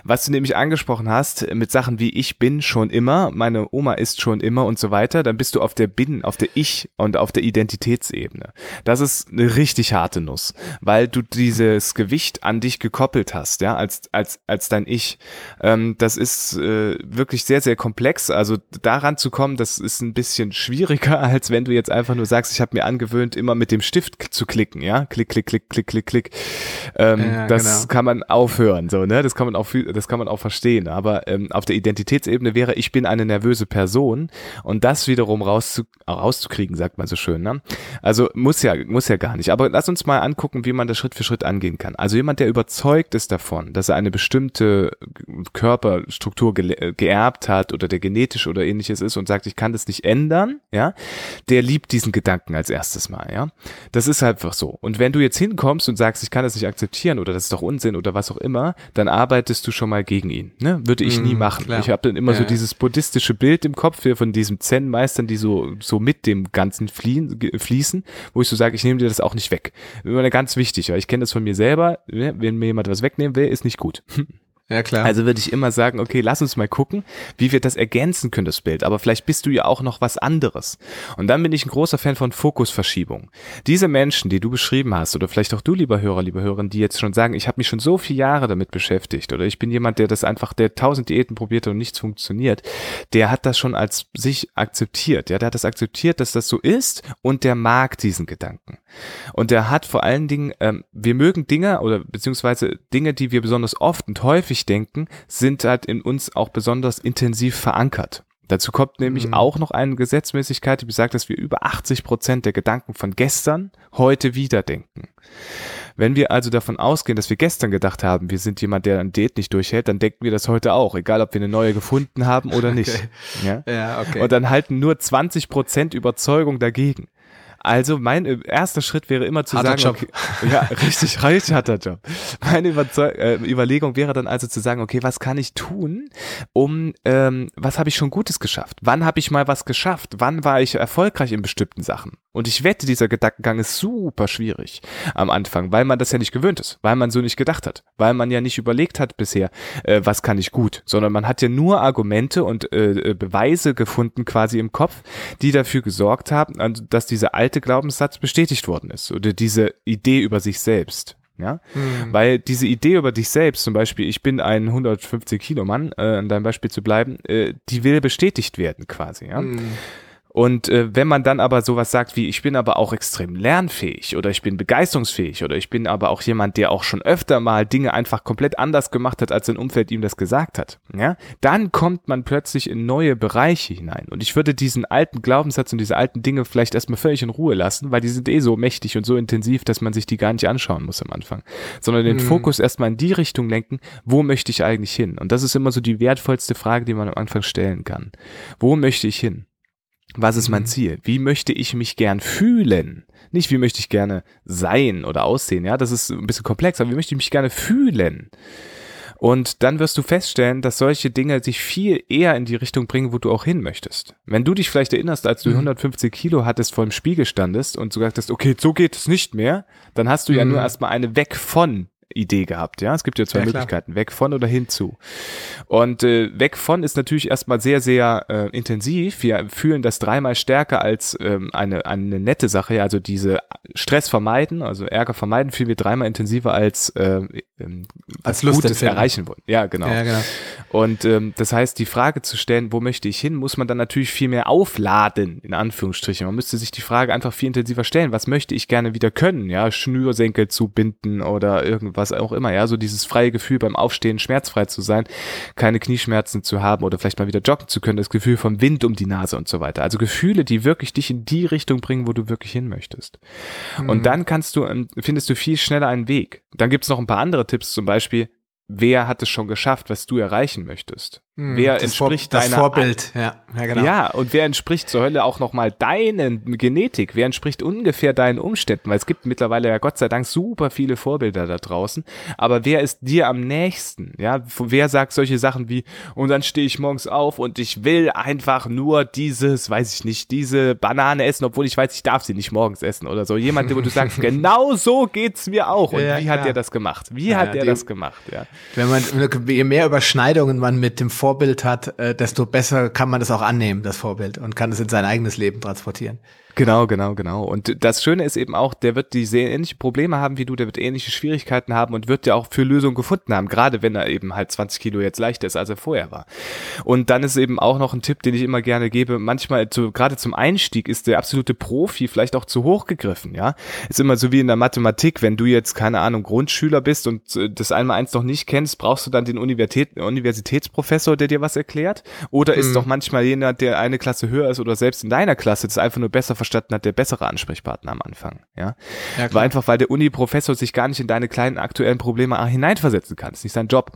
Was du nämlich angesprochen hast, mit Sachen wie ich bin schon immer, meine Oma ist schon immer und so weiter, dann bist du auf der Bin, auf der Ich und auf der Identitätsebene. Das ist eine richtig harte Nuss, weil du dieses Gewicht an dich gekoppelt hast, ja, als, als, als dein Ich. Ähm, das ist äh, wirklich sehr, sehr komplex. Also daran zu kommen, das ist ein bisschen schwieriger, als wenn du jetzt einfach nur sagst, ich habe mir angewöhnt, gewöhnt, immer mit dem Stift zu klicken, ja, klick, klick, klick, klick, klick, klick. Ähm, ja, das genau. kann man aufhören, so, ne, das kann man auch, das kann man auch verstehen. Aber ähm, auf der Identitätsebene wäre, ich bin eine nervöse Person und das wiederum rauszu rauszukriegen, sagt man so schön, ne? Also muss ja, muss ja gar nicht. Aber lass uns mal angucken, wie man das Schritt für Schritt angehen kann. Also jemand, der überzeugt ist davon, dass er eine bestimmte Körperstruktur ge geerbt hat oder der genetisch oder ähnliches ist und sagt, ich kann das nicht ändern, ja, der liebt diesen Gedanken als erstes mal mal, ja. Das ist halt einfach so. Und wenn du jetzt hinkommst und sagst, ich kann das nicht akzeptieren oder das ist doch Unsinn oder was auch immer, dann arbeitest du schon mal gegen ihn. Ne? Würde ich mm, nie machen. Klar. Ich habe dann immer ja, so dieses buddhistische Bild im Kopf hier von diesem Zen-Meistern, die so, so mit dem Ganzen fliehen, fließen, wo ich so sage, ich nehme dir das auch nicht weg. Immer ganz wichtig, weil ich kenne das von mir selber, ne? wenn mir jemand was wegnehmen will, ist nicht gut. Ja, klar. Also würde ich immer sagen, okay, lass uns mal gucken, wie wir das ergänzen können, das Bild. Aber vielleicht bist du ja auch noch was anderes. Und dann bin ich ein großer Fan von Fokusverschiebung. Diese Menschen, die du beschrieben hast, oder vielleicht auch du, lieber Hörer, liebe Hörerin, die jetzt schon sagen, ich habe mich schon so viele Jahre damit beschäftigt, oder ich bin jemand, der das einfach, der tausend Diäten probiert und nichts funktioniert, der hat das schon als sich akzeptiert. Ja, der hat das akzeptiert, dass das so ist und der mag diesen Gedanken. Und der hat vor allen Dingen, ähm, wir mögen Dinge oder beziehungsweise Dinge, die wir besonders oft und häufig denken, sind halt in uns auch besonders intensiv verankert. Dazu kommt nämlich mhm. auch noch eine Gesetzmäßigkeit, die besagt, dass wir über 80 Prozent der Gedanken von gestern heute wieder denken. Wenn wir also davon ausgehen, dass wir gestern gedacht haben, wir sind jemand, der ein Date nicht durchhält, dann denken wir das heute auch, egal ob wir eine neue gefunden haben oder nicht. Okay. Ja? ja, okay. Und dann halten nur 20 Prozent Überzeugung dagegen. Also mein äh, erster Schritt wäre immer zu Harter sagen, Job. Okay, ja, richtig, richtig harter Job. Meine Überzeug äh, Überlegung wäre dann also zu sagen, okay, was kann ich tun, um, ähm, was habe ich schon Gutes geschafft? Wann habe ich mal was geschafft? Wann war ich erfolgreich in bestimmten Sachen? Und ich wette, dieser Gedankengang ist super schwierig am Anfang, weil man das ja nicht gewöhnt ist, weil man so nicht gedacht hat, weil man ja nicht überlegt hat bisher, äh, was kann ich gut, sondern man hat ja nur Argumente und äh, äh Beweise gefunden quasi im Kopf, die dafür gesorgt haben, dass dieser alte Glaubenssatz bestätigt worden ist oder diese Idee über sich selbst. Ja, mhm. weil diese Idee über dich selbst, zum Beispiel, ich bin ein 150 Kilo Mann, äh, an deinem Beispiel zu bleiben, äh, die will bestätigt werden quasi. Ja. Mhm. Und äh, wenn man dann aber sowas sagt wie, ich bin aber auch extrem lernfähig oder ich bin begeisterungsfähig oder ich bin aber auch jemand, der auch schon öfter mal Dinge einfach komplett anders gemacht hat, als sein Umfeld ihm das gesagt hat, ja, dann kommt man plötzlich in neue Bereiche hinein. Und ich würde diesen alten Glaubenssatz und diese alten Dinge vielleicht erstmal völlig in Ruhe lassen, weil die sind eh so mächtig und so intensiv, dass man sich die gar nicht anschauen muss am Anfang, sondern den mhm. Fokus erstmal in die Richtung lenken, wo möchte ich eigentlich hin? Und das ist immer so die wertvollste Frage, die man am Anfang stellen kann. Wo möchte ich hin? Was ist mein mhm. Ziel? Wie möchte ich mich gern fühlen? Nicht, wie möchte ich gerne sein oder aussehen, ja, das ist ein bisschen komplex, aber wie möchte ich mich gerne fühlen? Und dann wirst du feststellen, dass solche Dinge dich viel eher in die Richtung bringen, wo du auch hin möchtest. Wenn du dich vielleicht erinnerst, als du mhm. 150 Kilo hattest, vor dem Spiegel standest und du sagtest, okay, so geht es nicht mehr, dann hast du mhm. ja nur erstmal eine weg von Idee gehabt. Ja, es gibt ja zwei ja, Möglichkeiten, weg von oder hinzu. Und äh, weg von ist natürlich erstmal sehr, sehr äh, intensiv. Wir fühlen das dreimal stärker als ähm, eine, eine nette Sache. Also diese Stress vermeiden, also Ärger vermeiden, fühlen wir dreimal intensiver als äh, ähm, als Gutes erreichen wollen. Ja, genau. Ja, genau. Und ähm, das heißt, die Frage zu stellen, wo möchte ich hin, muss man dann natürlich viel mehr aufladen, in Anführungsstrichen. Man müsste sich die Frage einfach viel intensiver stellen. Was möchte ich gerne wieder können? Ja, Schnürsenkel zu binden oder irgendwas was auch immer, ja, so dieses freie Gefühl beim Aufstehen schmerzfrei zu sein, keine Knieschmerzen zu haben oder vielleicht mal wieder joggen zu können, das Gefühl vom Wind um die Nase und so weiter. Also Gefühle, die wirklich dich in die Richtung bringen, wo du wirklich hin möchtest. Mhm. Und dann kannst du, ähm, findest du viel schneller einen Weg. Dann gibt's noch ein paar andere Tipps, zum Beispiel, wer hat es schon geschafft, was du erreichen möchtest? Hm, wer das entspricht Vor, deiner Vorbild, ja, ja, genau. Ja, und wer entspricht zur Hölle auch nochmal deinen Genetik? Wer entspricht ungefähr deinen Umständen? Weil es gibt mittlerweile ja Gott sei Dank super viele Vorbilder da draußen. Aber wer ist dir am nächsten? Ja, wer sagt solche Sachen wie, und dann stehe ich morgens auf und ich will einfach nur dieses, weiß ich nicht, diese Banane essen, obwohl ich weiß, ich darf sie nicht morgens essen oder so. Jemand, wo du sagst, genau so geht's mir auch. Und ja, wie hat der das gemacht? Wie ja, hat der das gemacht? Ja. Wenn man, je mehr Überschneidungen man mit dem Vorbild Vorbild hat, äh, desto besser kann man das auch annehmen, das Vorbild, und kann es in sein eigenes Leben transportieren. Genau, genau, genau. Und das Schöne ist eben auch, der wird die sehr ähnliche Probleme haben wie du, der wird ähnliche Schwierigkeiten haben und wird ja auch für Lösungen gefunden haben, gerade wenn er eben halt 20 Kilo jetzt leichter ist, als er vorher war. Und dann ist eben auch noch ein Tipp, den ich immer gerne gebe, manchmal zu, gerade zum Einstieg ist der absolute Profi vielleicht auch zu hoch gegriffen, ja. Ist immer so wie in der Mathematik, wenn du jetzt, keine Ahnung, Grundschüler bist und äh, das einmal eins noch nicht kennst, brauchst du dann den Universität, Universitätsprofessor, der dir was erklärt? Oder ist mhm. doch manchmal jemand, der eine Klasse höher ist oder selbst in deiner Klasse das einfach nur besser verstanden hat, der bessere Ansprechpartner am Anfang. Ja, ja weil einfach, weil der Uni-Professor sich gar nicht in deine kleinen aktuellen Probleme hineinversetzen kann. Das ist nicht sein Job.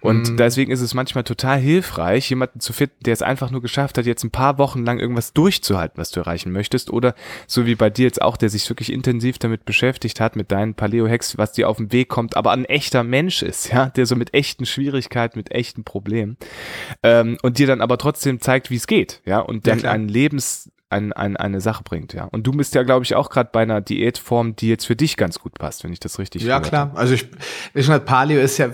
Und mhm. deswegen ist es manchmal total hilfreich, jemanden zu finden, der es einfach nur geschafft hat, jetzt ein paar Wochen lang irgendwas durchzuhalten, was du erreichen möchtest. Oder so wie bei dir jetzt auch, der sich wirklich intensiv damit beschäftigt hat, mit deinen Paleo-Hacks, was dir auf den Weg kommt, aber ein echter Mensch ist, ja, der so mit echten Schwierigkeiten, mit echten Problemen ähm, und dir dann aber trotzdem zeigt, wie es geht, ja, und dann ja, einen Lebens ein, ein, eine Sache bringt, ja. Und du bist ja, glaube ich, auch gerade bei einer Diätform, die jetzt für dich ganz gut passt, wenn ich das richtig Ja, klar. Also ich, ich meine, Paleo ist ja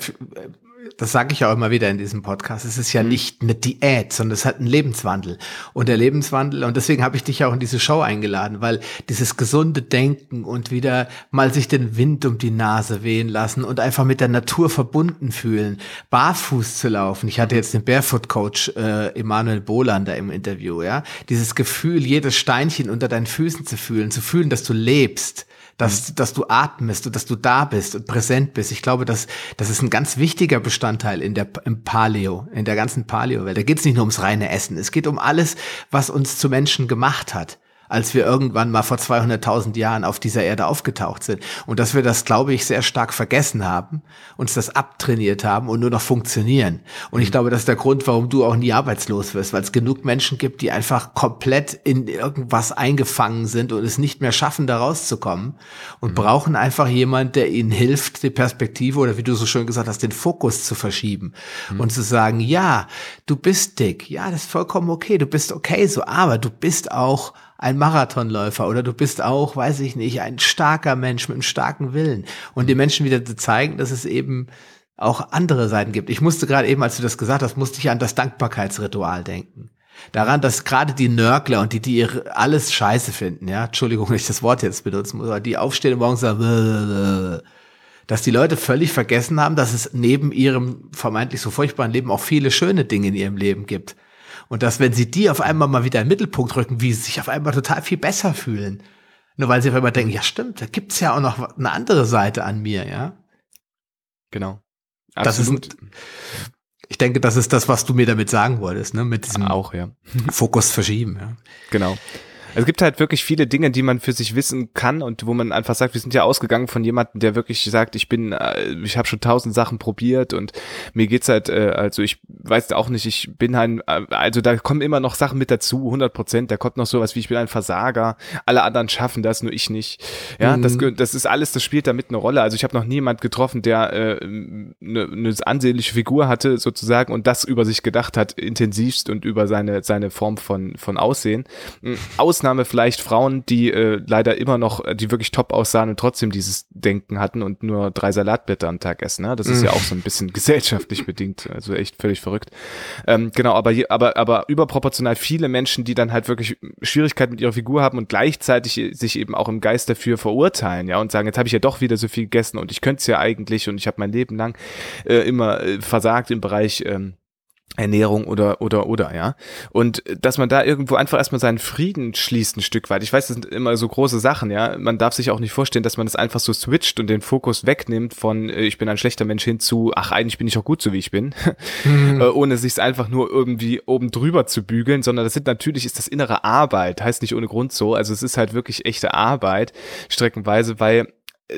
das sage ich auch immer wieder in diesem Podcast, es ist ja mhm. nicht eine Diät, sondern es hat einen Lebenswandel. Und der Lebenswandel, und deswegen habe ich dich ja auch in diese Show eingeladen, weil dieses gesunde Denken und wieder mal sich den Wind um die Nase wehen lassen und einfach mit der Natur verbunden fühlen, barfuß zu laufen. Ich hatte jetzt den Barefoot-Coach äh, Emanuel Bolander im Interview, ja. Dieses Gefühl, jedes Steinchen unter deinen Füßen zu fühlen, zu fühlen, dass du lebst dass, mhm. dass du atmest und dass du da bist und präsent bist. Ich glaube, dass das ist ein ganz wichtiger Bestandteil in der im Paleo, in der ganzen Paleo-Welt. Da geht es nicht nur ums reine Essen. Es geht um alles, was uns zu Menschen gemacht hat. Als wir irgendwann mal vor 200.000 Jahren auf dieser Erde aufgetaucht sind. Und dass wir das, glaube ich, sehr stark vergessen haben, uns das abtrainiert haben und nur noch funktionieren. Und ich mhm. glaube, das ist der Grund, warum du auch nie arbeitslos wirst, weil es genug Menschen gibt, die einfach komplett in irgendwas eingefangen sind und es nicht mehr schaffen, da rauszukommen und mhm. brauchen einfach jemand, der ihnen hilft, die Perspektive oder wie du so schön gesagt hast, den Fokus zu verschieben mhm. und zu sagen, ja, du bist dick, ja, das ist vollkommen okay, du bist okay so, aber du bist auch ein Marathonläufer oder du bist auch, weiß ich nicht, ein starker Mensch mit einem starken Willen. Und den Menschen wieder zu zeigen, dass es eben auch andere Seiten gibt. Ich musste gerade eben, als du das gesagt hast, musste ich an das Dankbarkeitsritual denken. Daran, dass gerade die Nörgler und die, die alles scheiße finden, ja, Entschuldigung, wenn ich das Wort jetzt benutzen muss, aber die aufstehen und morgen sagen, dass die Leute völlig vergessen haben, dass es neben ihrem vermeintlich so furchtbaren Leben auch viele schöne Dinge in ihrem Leben gibt. Und dass, wenn sie die auf einmal mal wieder in den Mittelpunkt rücken, wie sie sich auf einmal total viel besser fühlen. Nur weil sie auf einmal denken, ja stimmt, da gibt's ja auch noch eine andere Seite an mir, ja. Genau. Absolut. Das ist, ich denke, das ist das, was du mir damit sagen wolltest, ne? Mit diesem auch, ja. Fokus verschieben, ja. Genau. Es gibt halt wirklich viele Dinge, die man für sich wissen kann und wo man einfach sagt, wir sind ja ausgegangen von jemandem, der wirklich sagt, ich bin, äh, ich habe schon tausend Sachen probiert und mir geht's halt, äh, also ich weiß auch nicht, ich bin halt, also da kommen immer noch Sachen mit dazu, 100 Prozent, da kommt noch sowas wie, ich bin ein Versager, alle anderen schaffen das, nur ich nicht. Ja, mhm. das, das ist alles, das spielt damit eine Rolle. Also ich habe noch niemand getroffen, der äh, eine, eine ansehnliche Figur hatte sozusagen und das über sich gedacht hat, intensivst und über seine, seine Form von, von Aussehen. Aus Ausnahme vielleicht Frauen, die äh, leider immer noch, äh, die wirklich top aussahen und trotzdem dieses Denken hatten und nur drei Salatblätter am Tag essen. Ne? Das ist mm. ja auch so ein bisschen gesellschaftlich bedingt, also echt völlig verrückt. Ähm, genau, aber, aber, aber überproportional viele Menschen, die dann halt wirklich Schwierigkeiten mit ihrer Figur haben und gleichzeitig sich eben auch im Geist dafür verurteilen, ja, und sagen, jetzt habe ich ja doch wieder so viel gegessen und ich könnte es ja eigentlich und ich habe mein Leben lang äh, immer äh, versagt im Bereich ähm, Ernährung oder oder oder ja und dass man da irgendwo einfach erstmal seinen Frieden schließt ein Stück weit. Ich weiß, das sind immer so große Sachen, ja. Man darf sich auch nicht vorstellen, dass man das einfach so switcht und den Fokus wegnimmt von äh, ich bin ein schlechter Mensch hin zu ach eigentlich bin ich auch gut so wie ich bin, mhm. Äh, ohne sich einfach nur irgendwie oben drüber zu bügeln, sondern das sind natürlich ist das innere Arbeit, heißt nicht ohne Grund so. Also es ist halt wirklich echte Arbeit streckenweise, weil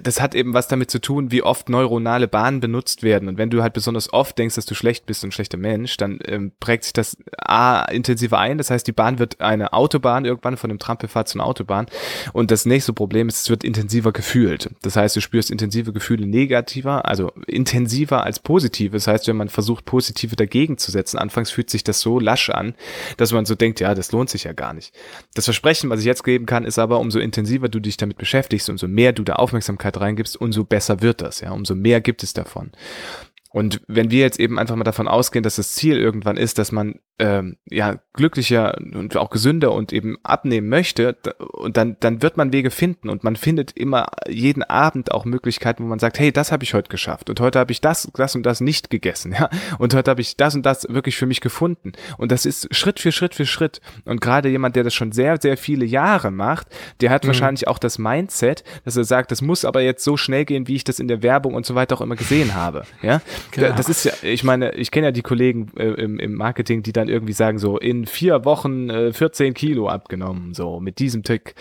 das hat eben was damit zu tun, wie oft neuronale Bahnen benutzt werden. Und wenn du halt besonders oft denkst, dass du schlecht bist und ein schlechter Mensch, dann ähm, prägt sich das A intensiver ein. Das heißt, die Bahn wird eine Autobahn irgendwann von einem Trampelfahrt zu einer Autobahn. Und das nächste Problem ist, es wird intensiver gefühlt. Das heißt, du spürst intensive Gefühle negativer, also intensiver als positive. Das heißt, wenn man versucht, positive dagegen zu setzen, anfangs fühlt sich das so lasch an, dass man so denkt, ja, das lohnt sich ja gar nicht. Das Versprechen, was ich jetzt geben kann, ist aber, umso intensiver du dich damit beschäftigst, umso mehr du da Aufmerksamkeit Aufmerksamkeit reingibst, umso besser wird das, ja, umso mehr gibt es davon. Und wenn wir jetzt eben einfach mal davon ausgehen, dass das Ziel irgendwann ist, dass man ähm, ja glücklicher und auch gesünder und eben abnehmen möchte, und dann dann wird man Wege finden und man findet immer jeden Abend auch Möglichkeiten, wo man sagt, hey, das habe ich heute geschafft und heute habe ich das das und das nicht gegessen, ja, und heute habe ich das und das wirklich für mich gefunden. Und das ist Schritt für Schritt für Schritt. Und gerade jemand, der das schon sehr sehr viele Jahre macht, der hat mhm. wahrscheinlich auch das Mindset, dass er sagt, das muss aber jetzt so schnell gehen, wie ich das in der Werbung und so weiter auch immer gesehen habe, ja, genau. das ist ja, ich meine, ich kenne ja die Kollegen äh, im, im Marketing, die dann irgendwie sagen, so in vier Wochen äh, 14 Kilo abgenommen, so mit diesem Tick.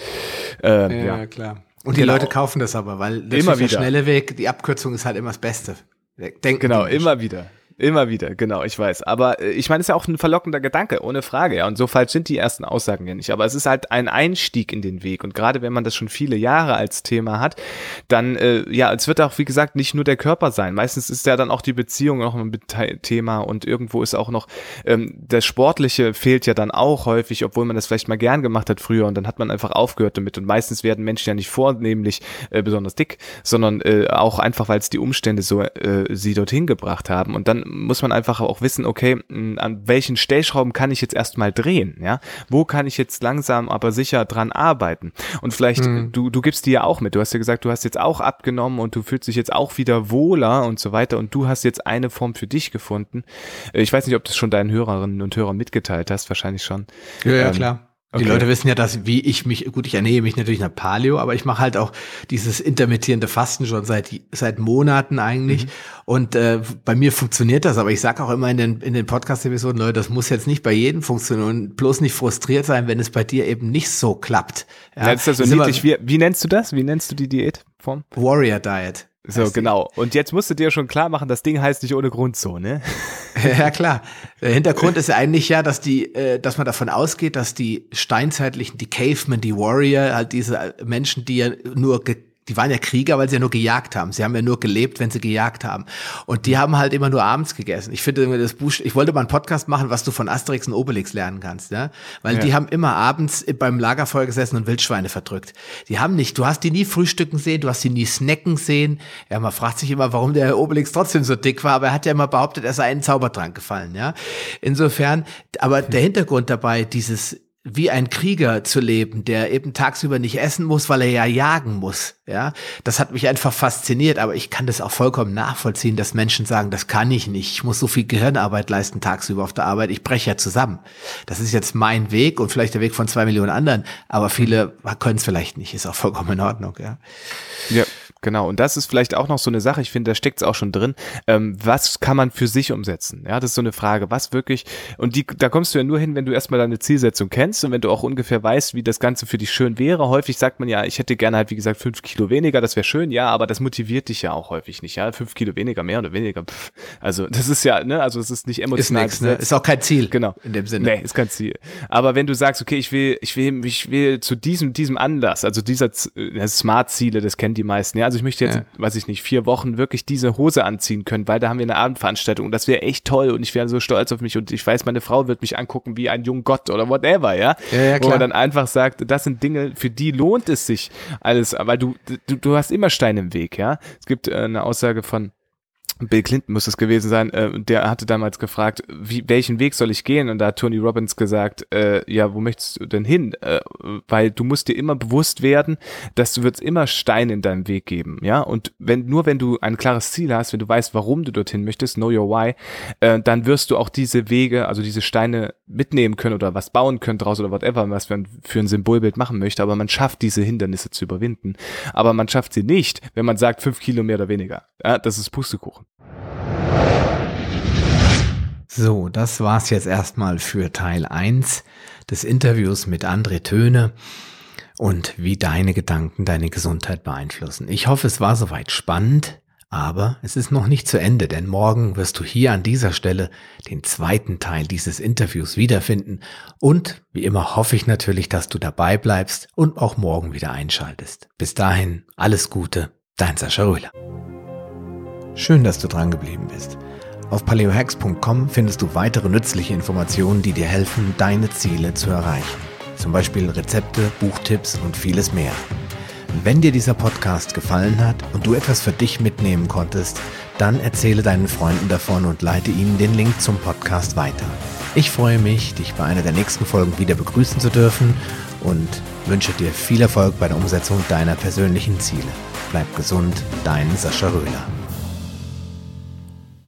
Äh, ja, ja, klar. Und die genau. Leute kaufen das aber, weil das immer ist der wieder. schnelle Weg, die Abkürzung ist halt immer das Beste. Denken genau, immer wieder. Immer wieder, genau, ich weiß. Aber äh, ich meine, es ist ja auch ein verlockender Gedanke, ohne Frage, ja. Und so falsch sind die ersten Aussagen ja nicht. Aber es ist halt ein Einstieg in den Weg. Und gerade wenn man das schon viele Jahre als Thema hat, dann, äh, ja, es wird auch, wie gesagt, nicht nur der Körper sein. Meistens ist ja dann auch die Beziehung noch ein Thema und irgendwo ist auch noch, ähm, das Sportliche fehlt ja dann auch häufig, obwohl man das vielleicht mal gern gemacht hat früher und dann hat man einfach aufgehört damit. Und meistens werden Menschen ja nicht vornehmlich äh, besonders dick, sondern äh, auch einfach, weil es die Umstände so äh, sie dorthin gebracht haben. Und dann muss man einfach auch wissen, okay, an welchen Stellschrauben kann ich jetzt erstmal drehen, ja? Wo kann ich jetzt langsam, aber sicher dran arbeiten? Und vielleicht, mhm. du, du gibst dir ja auch mit. Du hast ja gesagt, du hast jetzt auch abgenommen und du fühlst dich jetzt auch wieder wohler und so weiter und du hast jetzt eine Form für dich gefunden. Äh, ich weiß nicht, ob du es schon deinen Hörerinnen und Hörern mitgeteilt hast, wahrscheinlich schon. Ja, ja, ähm, klar. Die Leute wissen ja, dass wie ich mich, gut, ich ernähre mich natürlich nach Paleo, aber ich mache halt auch dieses intermittierende Fasten schon seit seit Monaten eigentlich. Mhm. Und äh, bei mir funktioniert das, aber ich sage auch immer in den in den Podcast-Episoden, Leute, das muss jetzt nicht bei jedem funktionieren und bloß nicht frustriert sein, wenn es bei dir eben nicht so klappt. Ja, das ist ja so niedlich. Wie, wie nennst du das? Wie nennst du die Diätform? Warrior Diet. So, genau. Und jetzt musst du dir schon klar machen, das Ding heißt nicht ohne Grund so, ne? ja, klar. Der Hintergrund ist ja eigentlich ja, dass die, äh, dass man davon ausgeht, dass die steinzeitlichen, die Cavemen, die Warrior, halt diese Menschen, die ja nur die waren ja Krieger, weil sie ja nur gejagt haben. Sie haben ja nur gelebt, wenn sie gejagt haben. Und die haben halt immer nur abends gegessen. Ich finde das Buch, ich wollte mal einen Podcast machen, was du von Asterix und Obelix lernen kannst, ja? Weil ja. die haben immer abends beim Lagerfeuer gesessen und Wildschweine verdrückt. Die haben nicht, du hast die nie frühstücken sehen, du hast die nie snacken sehen. Ja, man fragt sich immer, warum der Obelix trotzdem so dick war, aber er hat ja immer behauptet, er sei einen Zaubertrank gefallen, ja? Insofern, aber der Hintergrund dabei, dieses wie ein Krieger zu leben, der eben tagsüber nicht essen muss, weil er ja jagen muss. Ja, das hat mich einfach fasziniert, aber ich kann das auch vollkommen nachvollziehen, dass Menschen sagen, das kann ich nicht. Ich muss so viel Gehirnarbeit leisten tagsüber auf der Arbeit. Ich breche ja zusammen. Das ist jetzt mein Weg und vielleicht der Weg von zwei Millionen anderen, aber viele können es vielleicht nicht. Ist auch vollkommen in Ordnung. Ja. Ja, Genau, und das ist vielleicht auch noch so eine Sache, ich finde, da steckt es auch schon drin. Ähm, was kann man für sich umsetzen? Ja, das ist so eine Frage, was wirklich, und die, da kommst du ja nur hin, wenn du erstmal deine Zielsetzung kennst und wenn du auch ungefähr weißt, wie das Ganze für dich schön wäre. Häufig sagt man ja, ich hätte gerne halt, wie gesagt, fünf Kilo weniger, das wäre schön, ja, aber das motiviert dich ja auch häufig nicht, ja. Fünf Kilo weniger, mehr oder weniger. Pff. Also, das ist ja, ne, also es ist nicht emotional. Ist, nix, ne? ist auch kein Ziel. Genau. In dem Sinne. Nee, ist kein Ziel. Aber wenn du sagst, okay, ich will, ich will, ich will zu diesem, diesem Anlass, also dieser äh, Smart-Ziele, das kennen die meisten, ja, also ich möchte jetzt, ja weiß ich nicht, vier Wochen wirklich diese Hose anziehen können, weil da haben wir eine Abendveranstaltung und das wäre echt toll und ich wäre so stolz auf mich und ich weiß, meine Frau wird mich angucken wie ein junger Gott oder whatever, ja? ja, ja klar. Wo man dann einfach sagt, das sind Dinge, für die lohnt es sich alles, weil du, du, du hast immer Steine im Weg, ja? Es gibt äh, eine Aussage von Bill Clinton muss es gewesen sein, äh, der hatte damals gefragt, wie, welchen Weg soll ich gehen? Und da hat Tony Robbins gesagt, äh, ja, wo möchtest du denn hin? Äh, weil du musst dir immer bewusst werden, dass du wirst immer Steine in deinem Weg geben, ja. Und wenn nur wenn du ein klares Ziel hast, wenn du weißt, warum du dorthin möchtest, know your why, äh, dann wirst du auch diese Wege, also diese Steine mitnehmen können oder was bauen können draus oder whatever, was man für ein Symbolbild machen möchte. Aber man schafft diese Hindernisse zu überwinden. Aber man schafft sie nicht, wenn man sagt fünf Kilo mehr oder weniger. Ja, das ist Pustekuchen. So, das war's jetzt erstmal für Teil 1 des Interviews mit André Töne und wie deine Gedanken deine Gesundheit beeinflussen. Ich hoffe, es war soweit spannend, aber es ist noch nicht zu Ende, denn morgen wirst du hier an dieser Stelle den zweiten Teil dieses Interviews wiederfinden und wie immer hoffe ich natürlich, dass du dabei bleibst und auch morgen wieder einschaltest. Bis dahin, alles Gute, dein Sascha Röhler. Schön, dass du dran geblieben bist. Auf paleohacks.com findest du weitere nützliche Informationen, die dir helfen, deine Ziele zu erreichen. Zum Beispiel Rezepte, Buchtipps und vieles mehr. Wenn dir dieser Podcast gefallen hat und du etwas für dich mitnehmen konntest, dann erzähle deinen Freunden davon und leite ihnen den Link zum Podcast weiter. Ich freue mich, dich bei einer der nächsten Folgen wieder begrüßen zu dürfen und wünsche dir viel Erfolg bei der Umsetzung deiner persönlichen Ziele. Bleib gesund, dein Sascha Röhler.